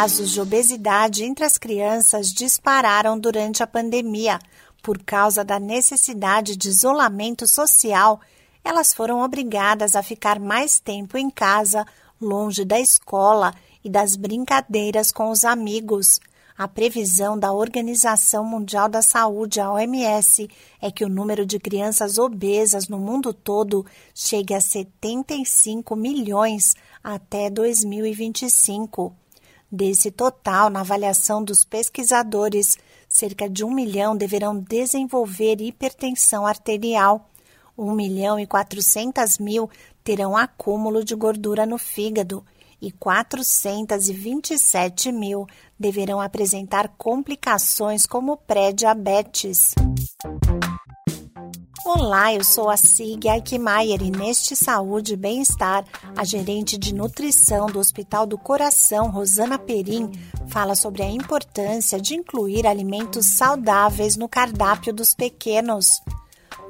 casos de obesidade entre as crianças dispararam durante a pandemia. Por causa da necessidade de isolamento social, elas foram obrigadas a ficar mais tempo em casa, longe da escola e das brincadeiras com os amigos. A previsão da Organização Mundial da Saúde, a OMS, é que o número de crianças obesas no mundo todo chegue a 75 milhões até 2025. Desse total, na avaliação dos pesquisadores, cerca de um milhão deverão desenvolver hipertensão arterial. 1 milhão e 400 mil terão acúmulo de gordura no fígado e 427 mil deverão apresentar complicações como pré-diabetes. Olá, eu sou a Sig Aikmaier e neste Saúde e Bem-Estar, a gerente de nutrição do Hospital do Coração, Rosana Perim, fala sobre a importância de incluir alimentos saudáveis no cardápio dos pequenos.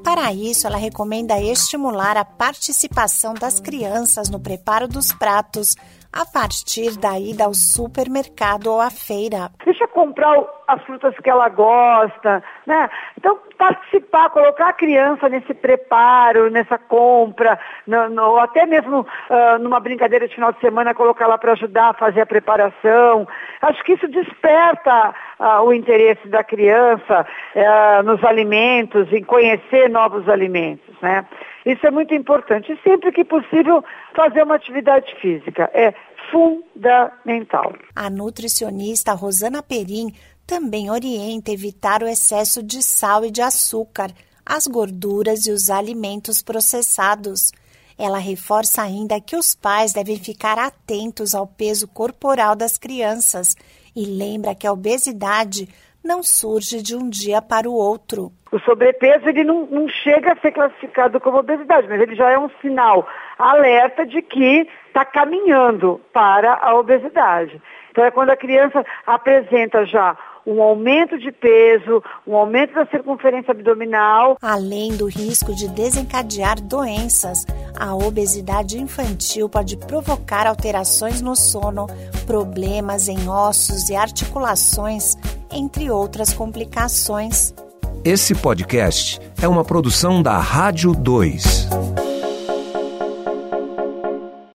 Para isso, ela recomenda estimular a participação das crianças no preparo dos pratos a partir da ida ao supermercado ou à feira. Deixa comprar as frutas que ela gosta, né? Então, participar, colocar a criança nesse preparo, nessa compra, no, no, ou até mesmo uh, numa brincadeira de final de semana, colocar ela para ajudar a fazer a preparação. Acho que isso desperta uh, o interesse da criança uh, nos alimentos, em conhecer novos alimentos, né? Isso é muito importante. Sempre que possível, fazer uma atividade física. É fundamental. A nutricionista Rosana Perim também orienta evitar o excesso de sal e de açúcar, as gorduras e os alimentos processados. Ela reforça ainda que os pais devem ficar atentos ao peso corporal das crianças e lembra que a obesidade não surge de um dia para o outro. O sobrepeso ele não, não chega a ser classificado como obesidade, mas ele já é um sinal alerta de que está caminhando para a obesidade. Então é quando a criança apresenta já um aumento de peso, um aumento da circunferência abdominal. Além do risco de desencadear doenças, a obesidade infantil pode provocar alterações no sono, problemas em ossos e articulações, entre outras complicações. Esse podcast é uma produção da Rádio 2.